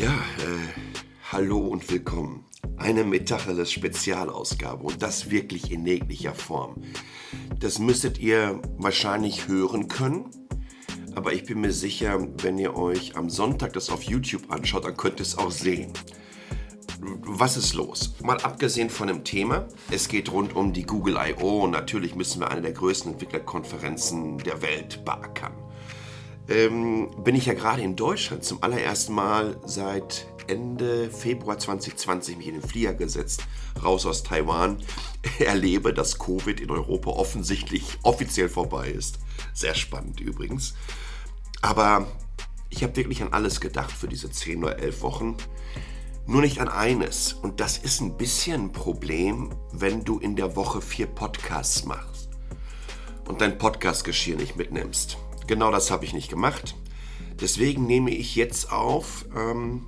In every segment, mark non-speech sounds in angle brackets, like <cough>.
Ja, äh, hallo und willkommen. Eine Metacheles Spezialausgabe und das wirklich in jeglicher Form. Das müsstet ihr wahrscheinlich hören können, aber ich bin mir sicher, wenn ihr euch am Sonntag das auf YouTube anschaut, dann könnt ihr es auch sehen. Was ist los? Mal abgesehen von dem Thema, es geht rund um die Google I.O. und natürlich müssen wir eine der größten Entwicklerkonferenzen der Welt beackern ähm, bin ich ja gerade in Deutschland zum allerersten Mal seit Ende Februar 2020 mich in den Flieger gesetzt, raus aus Taiwan, <laughs> erlebe, dass Covid in Europa offensichtlich offiziell vorbei ist. Sehr spannend übrigens. Aber ich habe wirklich an alles gedacht für diese 10 oder 11 Wochen. Nur nicht an eines. Und das ist ein bisschen ein Problem, wenn du in der Woche vier Podcasts machst und dein Podcastgeschirr nicht mitnimmst. Genau das habe ich nicht gemacht. Deswegen nehme ich jetzt auf ähm,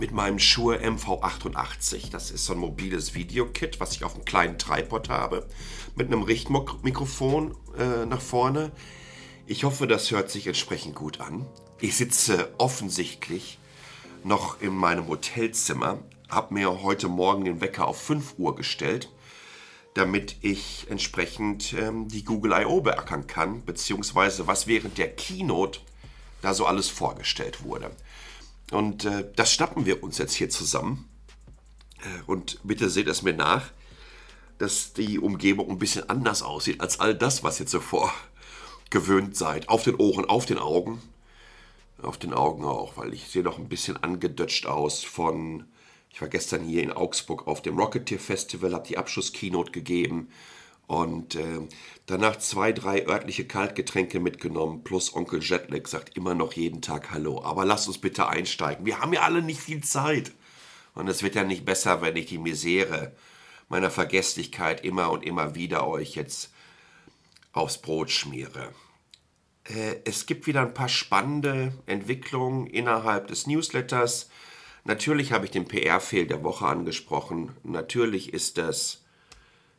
mit meinem Shure MV88. Das ist so ein mobiles Videokit, was ich auf einem kleinen Tripod habe, mit einem Richtmikrofon äh, nach vorne. Ich hoffe, das hört sich entsprechend gut an. Ich sitze offensichtlich noch in meinem Hotelzimmer, habe mir heute Morgen den Wecker auf 5 Uhr gestellt damit ich entsprechend ähm, die Google I.O. beackern kann, beziehungsweise was während der Keynote da so alles vorgestellt wurde. Und äh, das schnappen wir uns jetzt hier zusammen. Äh, und bitte seht es mir nach, dass die Umgebung ein bisschen anders aussieht als all das, was ihr zuvor gewöhnt seid. Auf den Ohren, auf den Augen. Auf den Augen auch, weil ich sehe noch ein bisschen angedutscht aus von ich war gestern hier in Augsburg auf dem Rocketeer Festival, habe die Abschlusskeynote gegeben und äh, danach zwei, drei örtliche Kaltgetränke mitgenommen, plus Onkel Jetlag sagt immer noch jeden Tag Hallo. Aber lasst uns bitte einsteigen. Wir haben ja alle nicht viel Zeit. Und es wird ja nicht besser, wenn ich die Misere meiner Vergesslichkeit immer und immer wieder euch jetzt aufs Brot schmiere. Äh, es gibt wieder ein paar spannende Entwicklungen innerhalb des Newsletters. Natürlich habe ich den PR-Fehl der Woche angesprochen. Natürlich ist das.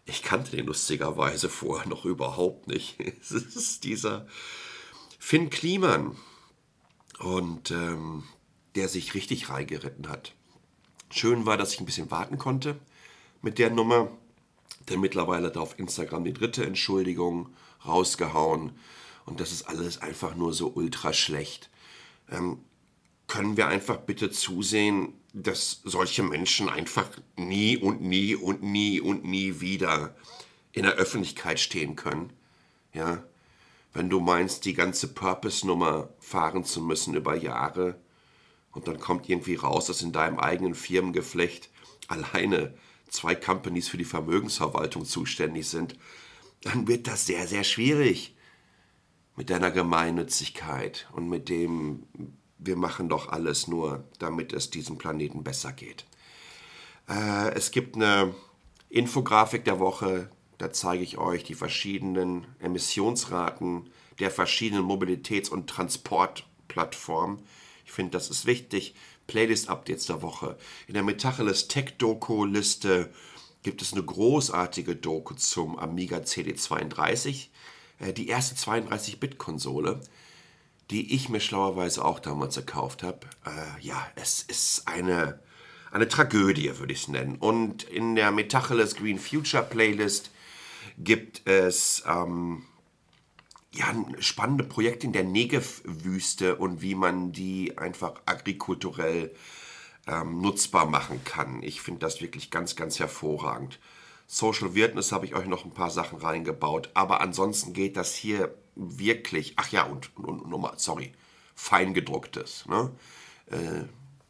Ich kannte den lustigerweise vorher noch überhaupt nicht. <laughs> Es ist dieser Finn Kliman. Und ähm, der sich richtig reingeritten hat. Schön war, dass ich ein bisschen warten konnte mit der Nummer. Denn mittlerweile hat er auf Instagram die dritte Entschuldigung rausgehauen. Und das ist alles einfach nur so ultra schlecht. Ähm, können wir einfach bitte zusehen, dass solche Menschen einfach nie und nie und nie und nie wieder in der Öffentlichkeit stehen können. Ja, wenn du meinst, die ganze Purpose-Nummer fahren zu müssen über Jahre und dann kommt irgendwie raus, dass in deinem eigenen Firmengeflecht alleine zwei Companies für die Vermögensverwaltung zuständig sind, dann wird das sehr, sehr schwierig mit deiner Gemeinnützigkeit und mit dem wir machen doch alles nur, damit es diesem Planeten besser geht. Äh, es gibt eine Infografik der Woche, da zeige ich euch die verschiedenen Emissionsraten der verschiedenen Mobilitäts- und Transportplattformen. Ich finde, das ist wichtig. Playlist-Updates der Woche. In der Metacheles Tech-Doku-Liste gibt es eine großartige Doku zum Amiga CD32, äh, die erste 32-Bit-Konsole die ich mir schlauerweise auch damals gekauft habe. Äh, ja, es ist eine, eine Tragödie, würde ich es nennen. Und in der Metacheles Green Future Playlist gibt es ähm, ja, spannende Projekte in der Negev-Wüste und wie man die einfach agrikulturell ähm, nutzbar machen kann. Ich finde das wirklich ganz, ganz hervorragend. Social Weirdness habe ich euch noch ein paar Sachen reingebaut, aber ansonsten geht das hier wirklich, ach ja, und, und, und nochmal, sorry, feingedrucktes. Ne? Äh,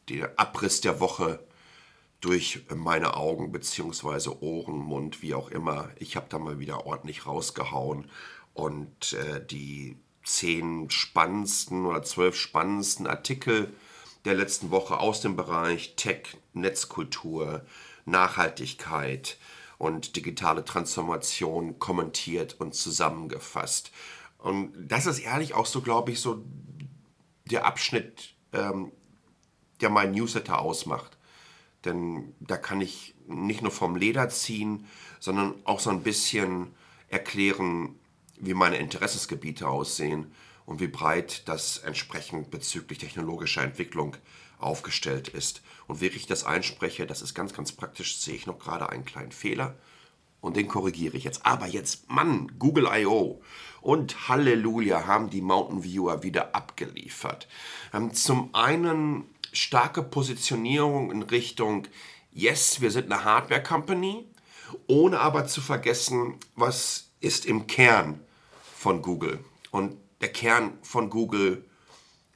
der Abriss der Woche durch meine Augen beziehungsweise Ohren, Mund, wie auch immer. Ich habe da mal wieder ordentlich rausgehauen und äh, die zehn spannendsten oder zwölf spannendsten Artikel der letzten Woche aus dem Bereich Tech, Netzkultur, Nachhaltigkeit und digitale Transformation kommentiert und zusammengefasst. Und das ist ehrlich auch so, glaube ich, so der Abschnitt, ähm, der mein Newsletter ausmacht. Denn da kann ich nicht nur vom Leder ziehen, sondern auch so ein bisschen erklären, wie meine Interessensgebiete aussehen und wie breit das entsprechend bezüglich technologischer Entwicklung aufgestellt ist. Und während ich das einspreche, das ist ganz, ganz praktisch, sehe ich noch gerade einen kleinen Fehler und den korrigiere ich jetzt. Aber jetzt, Mann, Google I.O. und Halleluja haben die Mountain Viewer wieder abgeliefert. Ähm, zum einen starke Positionierung in Richtung, yes, wir sind eine Hardware Company, ohne aber zu vergessen, was ist im Kern von Google. Und der Kern von Google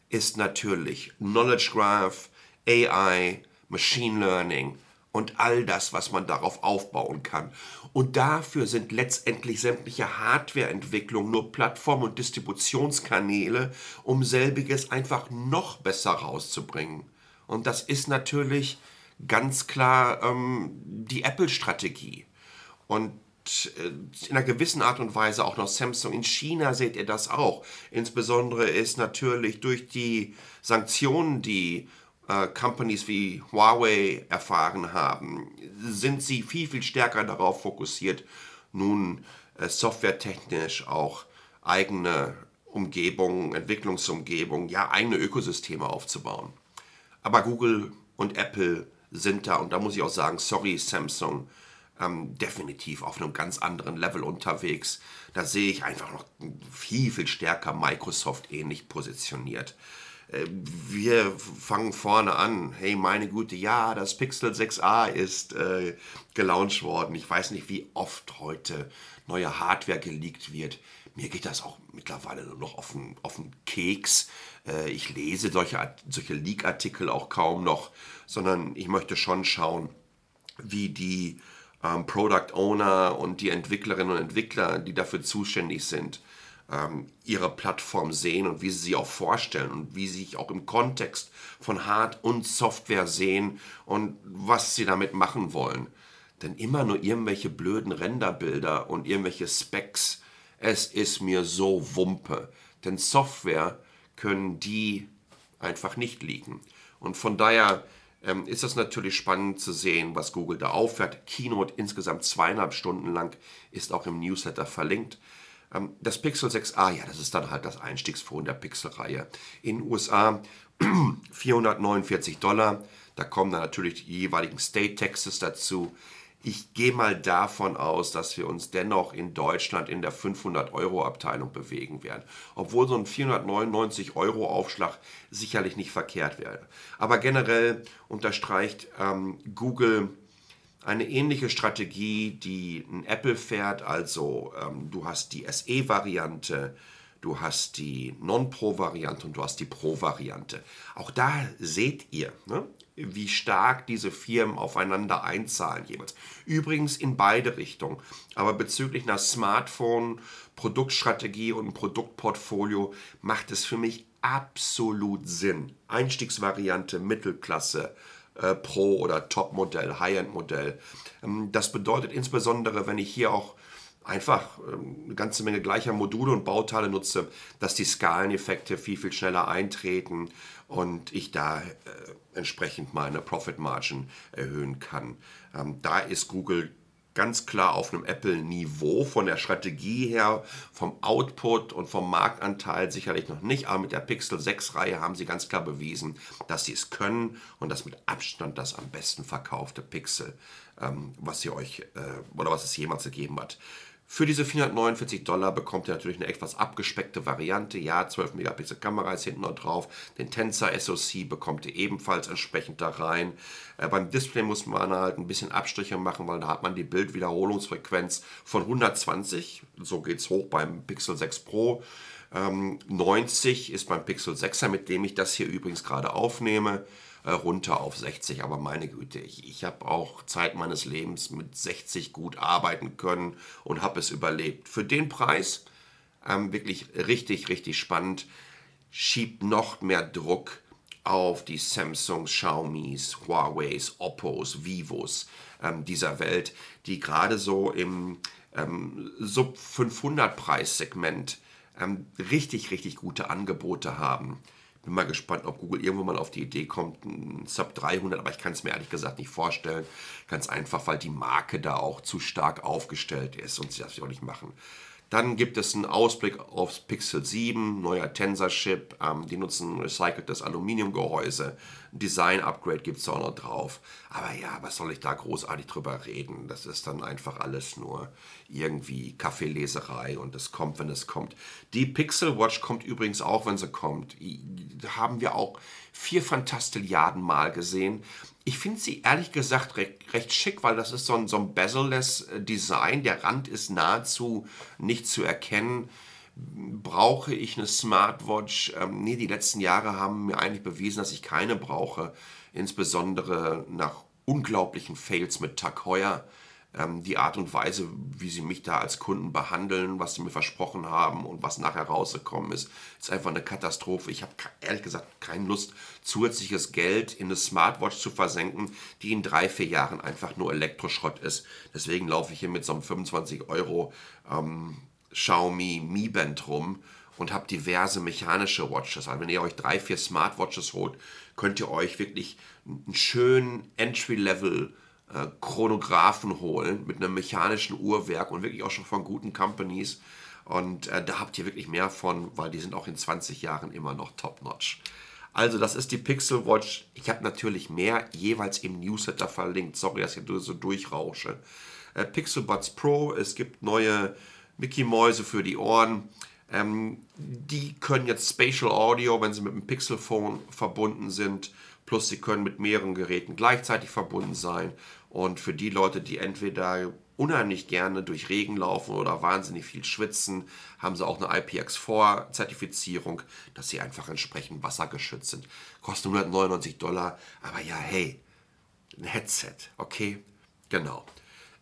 ist natürlich Knowledge Graph, AI, Machine Learning und all das, was man darauf aufbauen kann. Und dafür sind letztendlich sämtliche Hardwareentwicklung nur Plattform- und Distributionskanäle, um selbiges einfach noch besser rauszubringen. Und das ist natürlich ganz klar ähm, die Apple-Strategie. Und äh, in einer gewissen Art und Weise auch noch Samsung. In China seht ihr das auch. Insbesondere ist natürlich durch die Sanktionen, die äh, Companies wie Huawei erfahren haben, sind sie viel, viel stärker darauf fokussiert, nun äh, softwaretechnisch auch eigene Umgebungen, Entwicklungsumgebungen, ja eigene Ökosysteme aufzubauen. Aber Google und Apple sind da und da muss ich auch sagen, sorry Samsung, ähm, definitiv auf einem ganz anderen Level unterwegs. Da sehe ich einfach noch viel, viel stärker Microsoft ähnlich positioniert. Äh, wir fangen vorne an. Hey, meine Gute, ja, das Pixel 6a ist äh, gelauncht worden. Ich weiß nicht, wie oft heute neue Hardware geleakt wird. Mir geht das auch mittlerweile nur noch auf den, auf den Keks. Äh, ich lese solche, solche Leak-Artikel auch kaum noch, sondern ich möchte schon schauen, wie die ähm, Product Owner und die Entwicklerinnen und Entwickler, die dafür zuständig sind, ähm, ihre Plattform sehen und wie sie sie auch vorstellen und wie sie sich auch im Kontext von Hard- und Software sehen und was sie damit machen wollen. Denn immer nur irgendwelche blöden Renderbilder und irgendwelche Specs, es ist mir so Wumpe. Denn Software können die einfach nicht liegen. Und von daher ähm, ist es natürlich spannend zu sehen, was Google da auffährt. Keynote insgesamt zweieinhalb Stunden lang ist auch im Newsletter verlinkt. Ähm, das Pixel 6a, ja, das ist dann halt das Einstiegsphone der Pixel-Reihe. In den USA 449 Dollar. Da kommen dann natürlich die jeweiligen State Taxes dazu. Ich gehe mal davon aus, dass wir uns dennoch in Deutschland in der 500-Euro-Abteilung bewegen werden. Obwohl so ein 499-Euro-Aufschlag sicherlich nicht verkehrt wäre. Aber generell unterstreicht ähm, Google eine ähnliche Strategie, die ein Apple fährt. Also ähm, du hast die SE-Variante, du hast die Non-Pro-Variante und du hast die Pro-Variante. Auch da seht ihr, ne? wie stark diese Firmen aufeinander einzahlen jeweils. Übrigens in beide Richtungen. Aber bezüglich einer Smartphone-Produktstrategie und Produktportfolio macht es für mich absolut Sinn. Einstiegsvariante, Mittelklasse, äh, Pro- oder Top-Modell, High-End-Modell. Ähm, das bedeutet insbesondere, wenn ich hier auch einfach ähm, eine ganze Menge gleicher Module und Bauteile nutze, dass die Skaleneffekte viel, viel schneller eintreten und ich da äh, entsprechend meine Profit Margin erhöhen kann. Ähm, da ist Google ganz klar auf einem Apple-Niveau von der Strategie her, vom Output und vom Marktanteil sicherlich noch nicht, aber mit der Pixel 6-Reihe haben sie ganz klar bewiesen, dass sie es können und das mit Abstand das am besten verkaufte Pixel, ähm, was sie euch äh, oder was es jemals gegeben hat. Für diese 449 Dollar bekommt ihr natürlich eine etwas abgespeckte Variante. Ja, 12 Megapixel Kamera ist hinten noch drauf. Den Tensor SoC bekommt ihr ebenfalls entsprechend da rein. Äh, beim Display muss man halt ein bisschen Abstriche machen, weil da hat man die Bildwiederholungsfrequenz von 120. So geht es hoch beim Pixel 6 Pro. Ähm, 90 ist beim Pixel 6er, mit dem ich das hier übrigens gerade aufnehme runter auf 60. Aber meine Güte, ich, ich habe auch Zeit meines Lebens mit 60 gut arbeiten können und habe es überlebt. Für den Preis ähm, wirklich richtig, richtig spannend. Schiebt noch mehr Druck auf die Samsungs, Xiaomis, Huaweis, Oppos, Vivos ähm, dieser Welt, die gerade so im ähm, Sub 500 Preissegment ähm, richtig, richtig gute Angebote haben. Bin mal gespannt, ob Google irgendwo mal auf die Idee kommt, ein Sub 300, aber ich kann es mir ehrlich gesagt nicht vorstellen. Ganz einfach, weil die Marke da auch zu stark aufgestellt ist und sie das auch nicht machen. Dann gibt es einen Ausblick aufs Pixel 7, neuer Tensor-Chip. Ähm, die nutzen recyceltes Aluminiumgehäuse, Ein Design-Upgrade gibt es auch noch drauf. Aber ja, was soll ich da großartig drüber reden? Das ist dann einfach alles nur irgendwie Kaffeeleserei und es kommt, wenn es kommt. Die Pixel Watch kommt übrigens auch, wenn sie kommt. Haben wir auch vier Fantastilliarden Mal gesehen. Ich finde sie ehrlich gesagt recht, recht, schick, weil das ist so ein, so ein bezel-less äh, Design. Der Rand ist nahezu nicht zu erkennen. Brauche ich eine Smartwatch? Ähm, nee, die letzten Jahre haben mir eigentlich bewiesen, dass ich keine brauche. Insbesondere nach unglaublichen Fails mit Tag Heuer ähm, die Art und Weise, wie sie mich da als Kunden behandeln, was sie mir versprochen haben und was nachher rausgekommen ist, ist einfach eine Katastrophe. Ich habe ehrlich gesagt keine Lust, zusätzliches Geld in eine Smartwatch zu versenken, die in drei, vier Jahren einfach nur Elektroschrott ist. Deswegen laufe ich hier mit so einem 25 Euro ähm, Xiaomi Mi Band rum und habe diverse mechanische Watches. Also wenn ihr euch drei, vier Smartwatches holt, könnt ihr euch wirklich einen schönen Entry-Level äh, Chronographen holen mit einem mechanischen Uhrwerk und wirklich auch schon von guten Companies. Und äh, da habt ihr wirklich mehr von, weil die sind auch in 20 Jahren immer noch top-notch. Also das ist die Pixel Watch. Ich habe natürlich mehr jeweils im Newsletter verlinkt. Sorry, dass ich so durchrausche. Äh, Pixel Buds Pro, es gibt neue Mickey Mäuse für die Ohren. Ähm, die können jetzt Spatial Audio, wenn sie mit dem Pixel Phone verbunden sind. Plus sie können mit mehreren Geräten gleichzeitig verbunden sein. Und für die Leute, die entweder unheimlich gerne durch Regen laufen oder wahnsinnig viel schwitzen, haben sie auch eine IPX4-Zertifizierung, dass sie einfach entsprechend wassergeschützt sind. Kosten 199 Dollar, aber ja, hey, ein Headset, okay? Genau.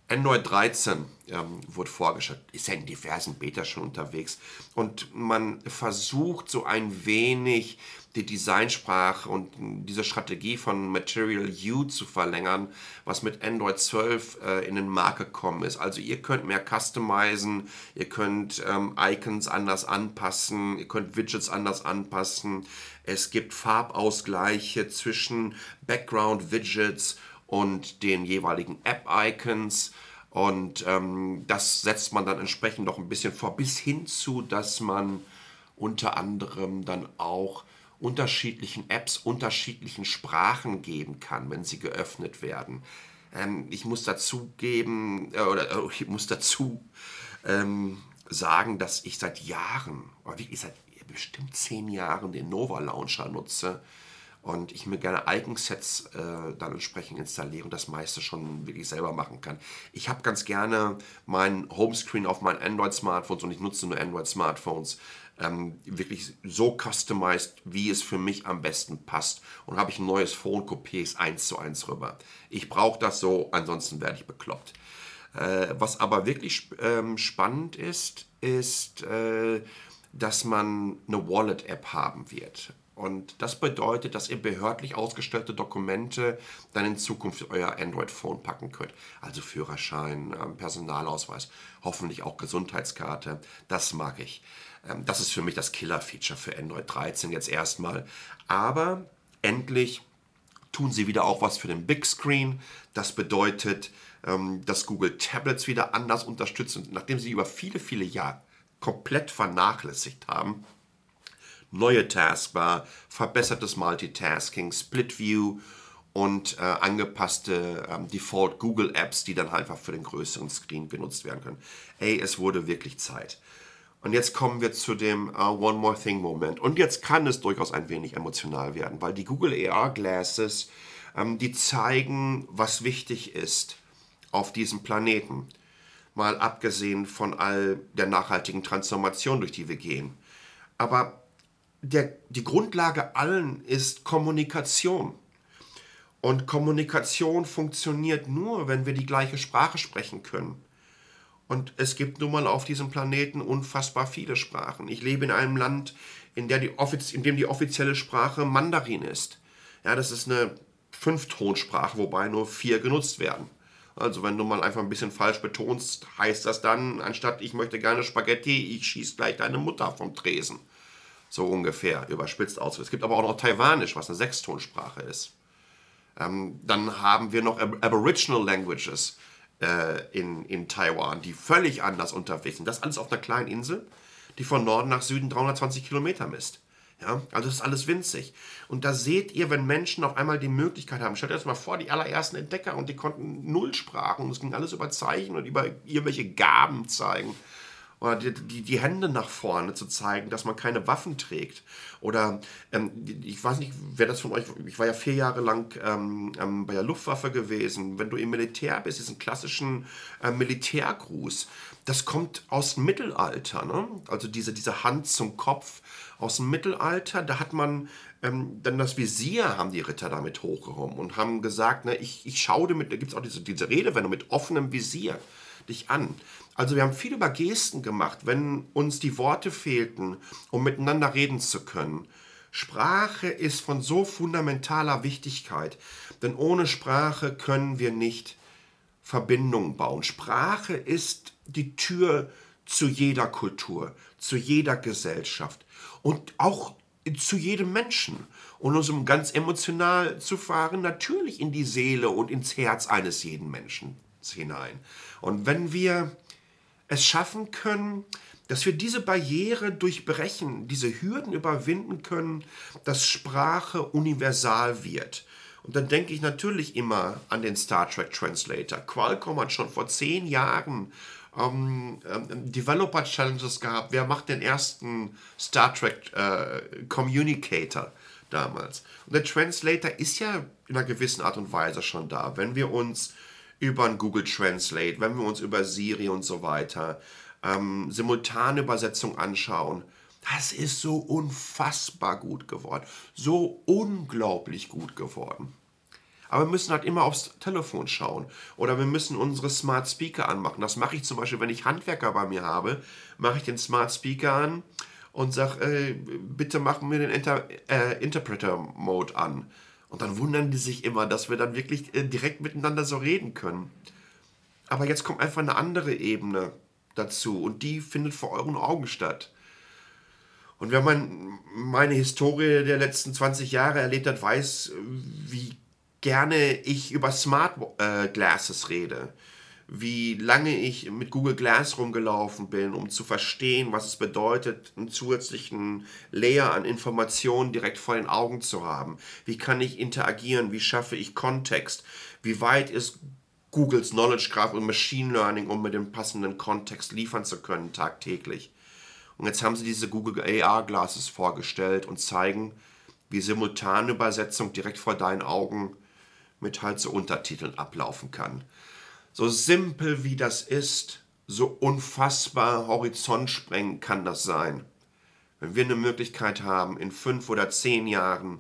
Android 13 ähm, wurde vorgestellt, ist ja in diversen Beta schon unterwegs und man versucht so ein wenig die Designsprache und diese Strategie von Material U zu verlängern, was mit Android 12 äh, in den Markt gekommen ist. Also ihr könnt mehr customizen, ihr könnt ähm, Icons anders anpassen, ihr könnt Widgets anders anpassen. Es gibt Farbausgleiche zwischen Background-Widgets und den jeweiligen App-Icons. Und ähm, das setzt man dann entsprechend noch ein bisschen vor, bis hin zu, dass man unter anderem dann auch unterschiedlichen Apps unterschiedlichen Sprachen geben kann, wenn sie geöffnet werden. Ähm, ich muss dazu geben, äh, oder äh, ich muss dazu ähm, sagen, dass ich seit Jahren, oder wirklich seit bestimmt zehn Jahren den Nova Launcher nutze und ich mir gerne Icon-Sets äh, dann entsprechend installiere und das meiste schon wirklich selber machen kann. Ich habe ganz gerne mein Homescreen auf meinen Android-Smartphones und ich nutze nur Android-Smartphones ähm, wirklich so customized, wie es für mich am besten passt. Und habe ich ein neues Phone, kopiere es eins zu eins rüber. Ich brauche das so, ansonsten werde ich bekloppt. Äh, was aber wirklich ähm, spannend ist, ist, äh, dass man eine Wallet-App haben wird. Und das bedeutet, dass ihr behördlich ausgestellte Dokumente dann in Zukunft euer Android-Phone packen könnt. Also Führerschein, ähm, Personalausweis, hoffentlich auch Gesundheitskarte. Das mag ich. Ähm, das ist für mich das Killer-Feature für Android 13 jetzt erstmal. Aber endlich tun sie wieder auch was für den Big Screen. Das bedeutet, ähm, dass Google Tablets wieder anders unterstützt. Und nachdem sie über viele, viele Jahre komplett vernachlässigt haben, neue Taskbar, verbessertes Multitasking, Split View und äh, angepasste ähm, Default Google Apps, die dann einfach für den größeren Screen genutzt werden können. Ey, es wurde wirklich Zeit. Und jetzt kommen wir zu dem uh, One More Thing Moment. Und jetzt kann es durchaus ein wenig emotional werden, weil die Google AR Glasses, ähm, die zeigen, was wichtig ist auf diesem Planeten. Mal abgesehen von all der nachhaltigen Transformation, durch die wir gehen. Aber der, die Grundlage allen ist Kommunikation. Und Kommunikation funktioniert nur, wenn wir die gleiche Sprache sprechen können. Und es gibt nun mal auf diesem Planeten unfassbar viele Sprachen. Ich lebe in einem Land, in, der die in dem die offizielle Sprache Mandarin ist. Ja, das ist eine Fünftonsprache, wobei nur vier genutzt werden. Also wenn du mal einfach ein bisschen falsch betonst, heißt das dann, anstatt ich möchte gerne Spaghetti, ich schieße gleich deine Mutter vom Tresen. So ungefähr, überspitzt aus. Es gibt aber auch noch Taiwanisch, was eine Sechstonsprache ist. Ähm, dann haben wir noch Aboriginal Languages äh, in, in Taiwan, die völlig anders unterwegs sind. Das alles auf einer kleinen Insel, die von Norden nach Süden 320 Kilometer misst. Ja, also das ist alles winzig. Und da seht ihr, wenn Menschen auf einmal die Möglichkeit haben, stellt euch das mal vor, die allerersten Entdecker und die konnten null Sprachen und es ging alles über Zeichen und über irgendwelche Gaben zeigen oder die, die, die, Hände nach vorne zu zeigen, dass man keine Waffen trägt. Oder ähm, ich weiß nicht, wer das von euch, ich war ja vier Jahre lang ähm, ähm, bei der Luftwaffe gewesen. Wenn du im Militär bist, diesen klassischen äh, Militärgruß, das kommt aus dem Mittelalter. Ne? Also diese, diese Hand zum Kopf aus dem Mittelalter, da hat man ähm, dann das Visier haben die Ritter damit hochgehoben und haben gesagt, ne, ich, ich schaue mit, da gibt es auch diese, diese Redewendung mit offenem Visier dich an. Also wir haben viel über Gesten gemacht, wenn uns die Worte fehlten, um miteinander reden zu können. Sprache ist von so fundamentaler Wichtigkeit, denn ohne Sprache können wir nicht Verbindungen bauen. Sprache ist die Tür zu jeder Kultur, zu jeder Gesellschaft und auch zu jedem Menschen. Und um ganz emotional zu fahren, natürlich in die Seele und ins Herz eines jeden Menschen hinein. Und wenn wir es schaffen können, dass wir diese Barriere durchbrechen, diese Hürden überwinden können, dass Sprache universal wird. Und dann denke ich natürlich immer an den Star Trek Translator. Qualcomm hat schon vor zehn Jahren ähm, ähm, Developer Challenges gehabt. Wer macht den ersten Star Trek äh, Communicator damals? Und der Translator ist ja in einer gewissen Art und Weise schon da. Wenn wir uns über ein Google Translate, wenn wir uns über Siri und so weiter ähm, Simultanübersetzung anschauen, das ist so unfassbar gut geworden. So unglaublich gut geworden. Aber wir müssen halt immer aufs Telefon schauen. Oder wir müssen unsere Smart Speaker anmachen. Das mache ich zum Beispiel, wenn ich Handwerker bei mir habe, mache ich den Smart Speaker an und sage, äh, bitte machen wir den Inter äh, Interpreter Mode an. Und dann wundern die sich immer, dass wir dann wirklich äh, direkt miteinander so reden können. Aber jetzt kommt einfach eine andere Ebene dazu und die findet vor euren Augen statt. Und wenn man meine Historie der letzten 20 Jahre erlebt hat, weiß, wie gerne ich über Smart äh, Glasses rede wie lange ich mit Google Glass rumgelaufen bin, um zu verstehen, was es bedeutet, einen zusätzlichen Layer an Informationen direkt vor den Augen zu haben. Wie kann ich interagieren? Wie schaffe ich Kontext? Wie weit ist Googles Knowledge Graph und Machine Learning, um mir den passenden Kontext liefern zu können tagtäglich? Und jetzt haben sie diese Google AR Glasses vorgestellt und zeigen, wie Simultanübersetzung direkt vor deinen Augen mit halt so Untertiteln ablaufen kann. So simpel wie das ist, so unfassbar horizontsprengend kann das sein. Wenn wir eine Möglichkeit haben, in fünf oder zehn Jahren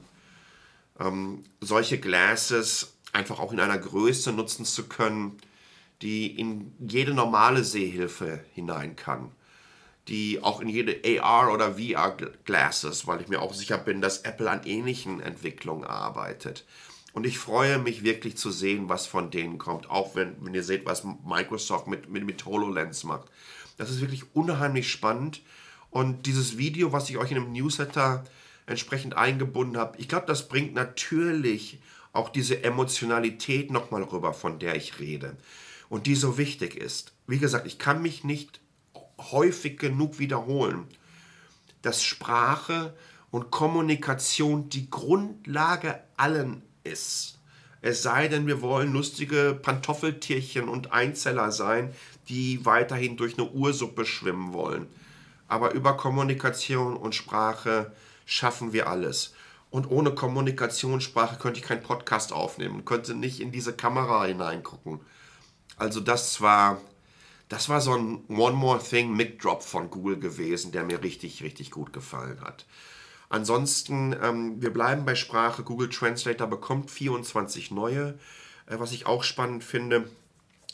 ähm, solche Glasses einfach auch in einer Größe nutzen zu können, die in jede normale Sehhilfe hinein kann, die auch in jede AR oder VR Glasses, weil ich mir auch sicher bin, dass Apple an ähnlichen Entwicklungen arbeitet, und ich freue mich wirklich zu sehen, was von denen kommt. Auch wenn, wenn ihr seht, was Microsoft mit, mit, mit HoloLens macht. Das ist wirklich unheimlich spannend. Und dieses Video, was ich euch in dem Newsletter entsprechend eingebunden habe, ich glaube, das bringt natürlich auch diese Emotionalität nochmal rüber, von der ich rede. Und die so wichtig ist. Wie gesagt, ich kann mich nicht häufig genug wiederholen, dass Sprache und Kommunikation die Grundlage allen ist. Es sei denn, wir wollen lustige Pantoffeltierchen und Einzeller sein, die weiterhin durch eine Ursuppe schwimmen wollen. Aber über Kommunikation und Sprache schaffen wir alles. Und ohne Kommunikationssprache könnte ich keinen Podcast aufnehmen, könnte nicht in diese Kamera hineingucken. Also das war, das war so ein One More Thing Mic Drop von Google gewesen, der mir richtig, richtig gut gefallen hat. Ansonsten, ähm, wir bleiben bei Sprache. Google Translator bekommt 24 neue, äh, was ich auch spannend finde.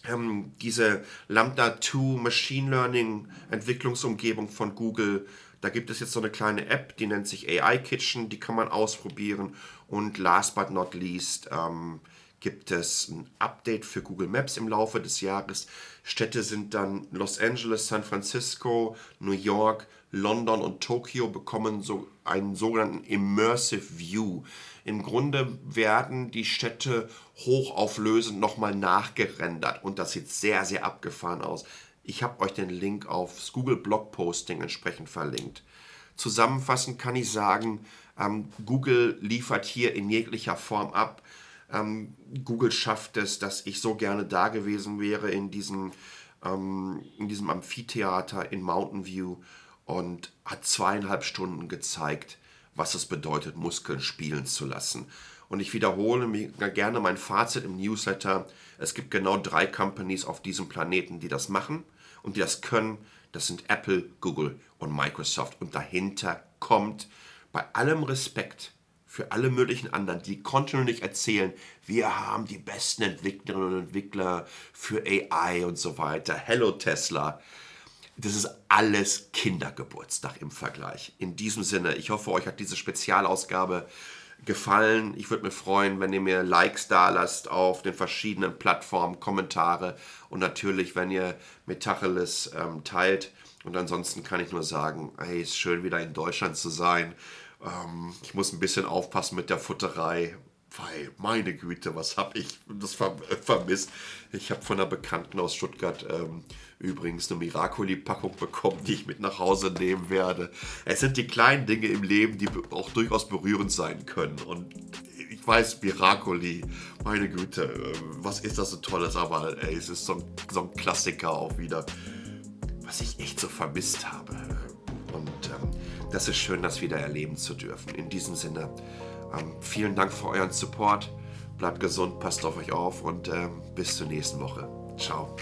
Ähm, diese Lambda 2 Machine Learning Entwicklungsumgebung von Google. Da gibt es jetzt so eine kleine App, die nennt sich AI Kitchen, die kann man ausprobieren. Und last but not least ähm, gibt es ein Update für Google Maps im Laufe des Jahres. Städte sind dann Los Angeles, San Francisco, New York, London und Tokio bekommen so einen sogenannten Immersive View. Im Grunde werden die Städte hochauflösend nochmal nachgerendert und das sieht sehr, sehr abgefahren aus. Ich habe euch den Link aufs Google Blog Posting entsprechend verlinkt. zusammenfassend kann ich sagen, ähm, Google liefert hier in jeglicher Form ab. Ähm, Google schafft es, dass ich so gerne da gewesen wäre in diesem, ähm, in diesem Amphitheater in Mountain View und hat zweieinhalb Stunden gezeigt, was es bedeutet, Muskeln spielen zu lassen. Und ich wiederhole mir gerne mein Fazit im Newsletter. Es gibt genau drei Companies auf diesem Planeten, die das machen und die das können. Das sind Apple, Google und Microsoft. Und dahinter kommt bei allem Respekt für alle möglichen anderen, die kontinuierlich erzählen, wir haben die besten Entwicklerinnen und Entwickler für AI und so weiter. Hello Tesla. Das ist alles Kindergeburtstag im Vergleich. In diesem Sinne, ich hoffe, euch hat diese Spezialausgabe gefallen. Ich würde mich freuen, wenn ihr mir Likes da lasst auf den verschiedenen Plattformen, Kommentare und natürlich, wenn ihr Metacheles ähm, teilt. Und ansonsten kann ich nur sagen, hey, ist schön wieder in Deutschland zu sein. Ähm, ich muss ein bisschen aufpassen mit der Futterei, weil meine Güte, was habe ich das vermisst. Ich habe von einer Bekannten aus Stuttgart ähm, übrigens eine Miracoli-Packung bekommen, die ich mit nach Hause nehmen werde. Es sind die kleinen Dinge im Leben, die auch durchaus berührend sein können. Und ich weiß, Miracoli, meine Güte, äh, was ist das so tolles, aber ey, es ist so ein, so ein Klassiker auch wieder, was ich echt so vermisst habe. Und ähm, das ist schön, das wieder erleben zu dürfen. In diesem Sinne, ähm, vielen Dank für euren Support. Bleibt gesund, passt auf euch auf und ähm, bis zur nächsten Woche. Ciao.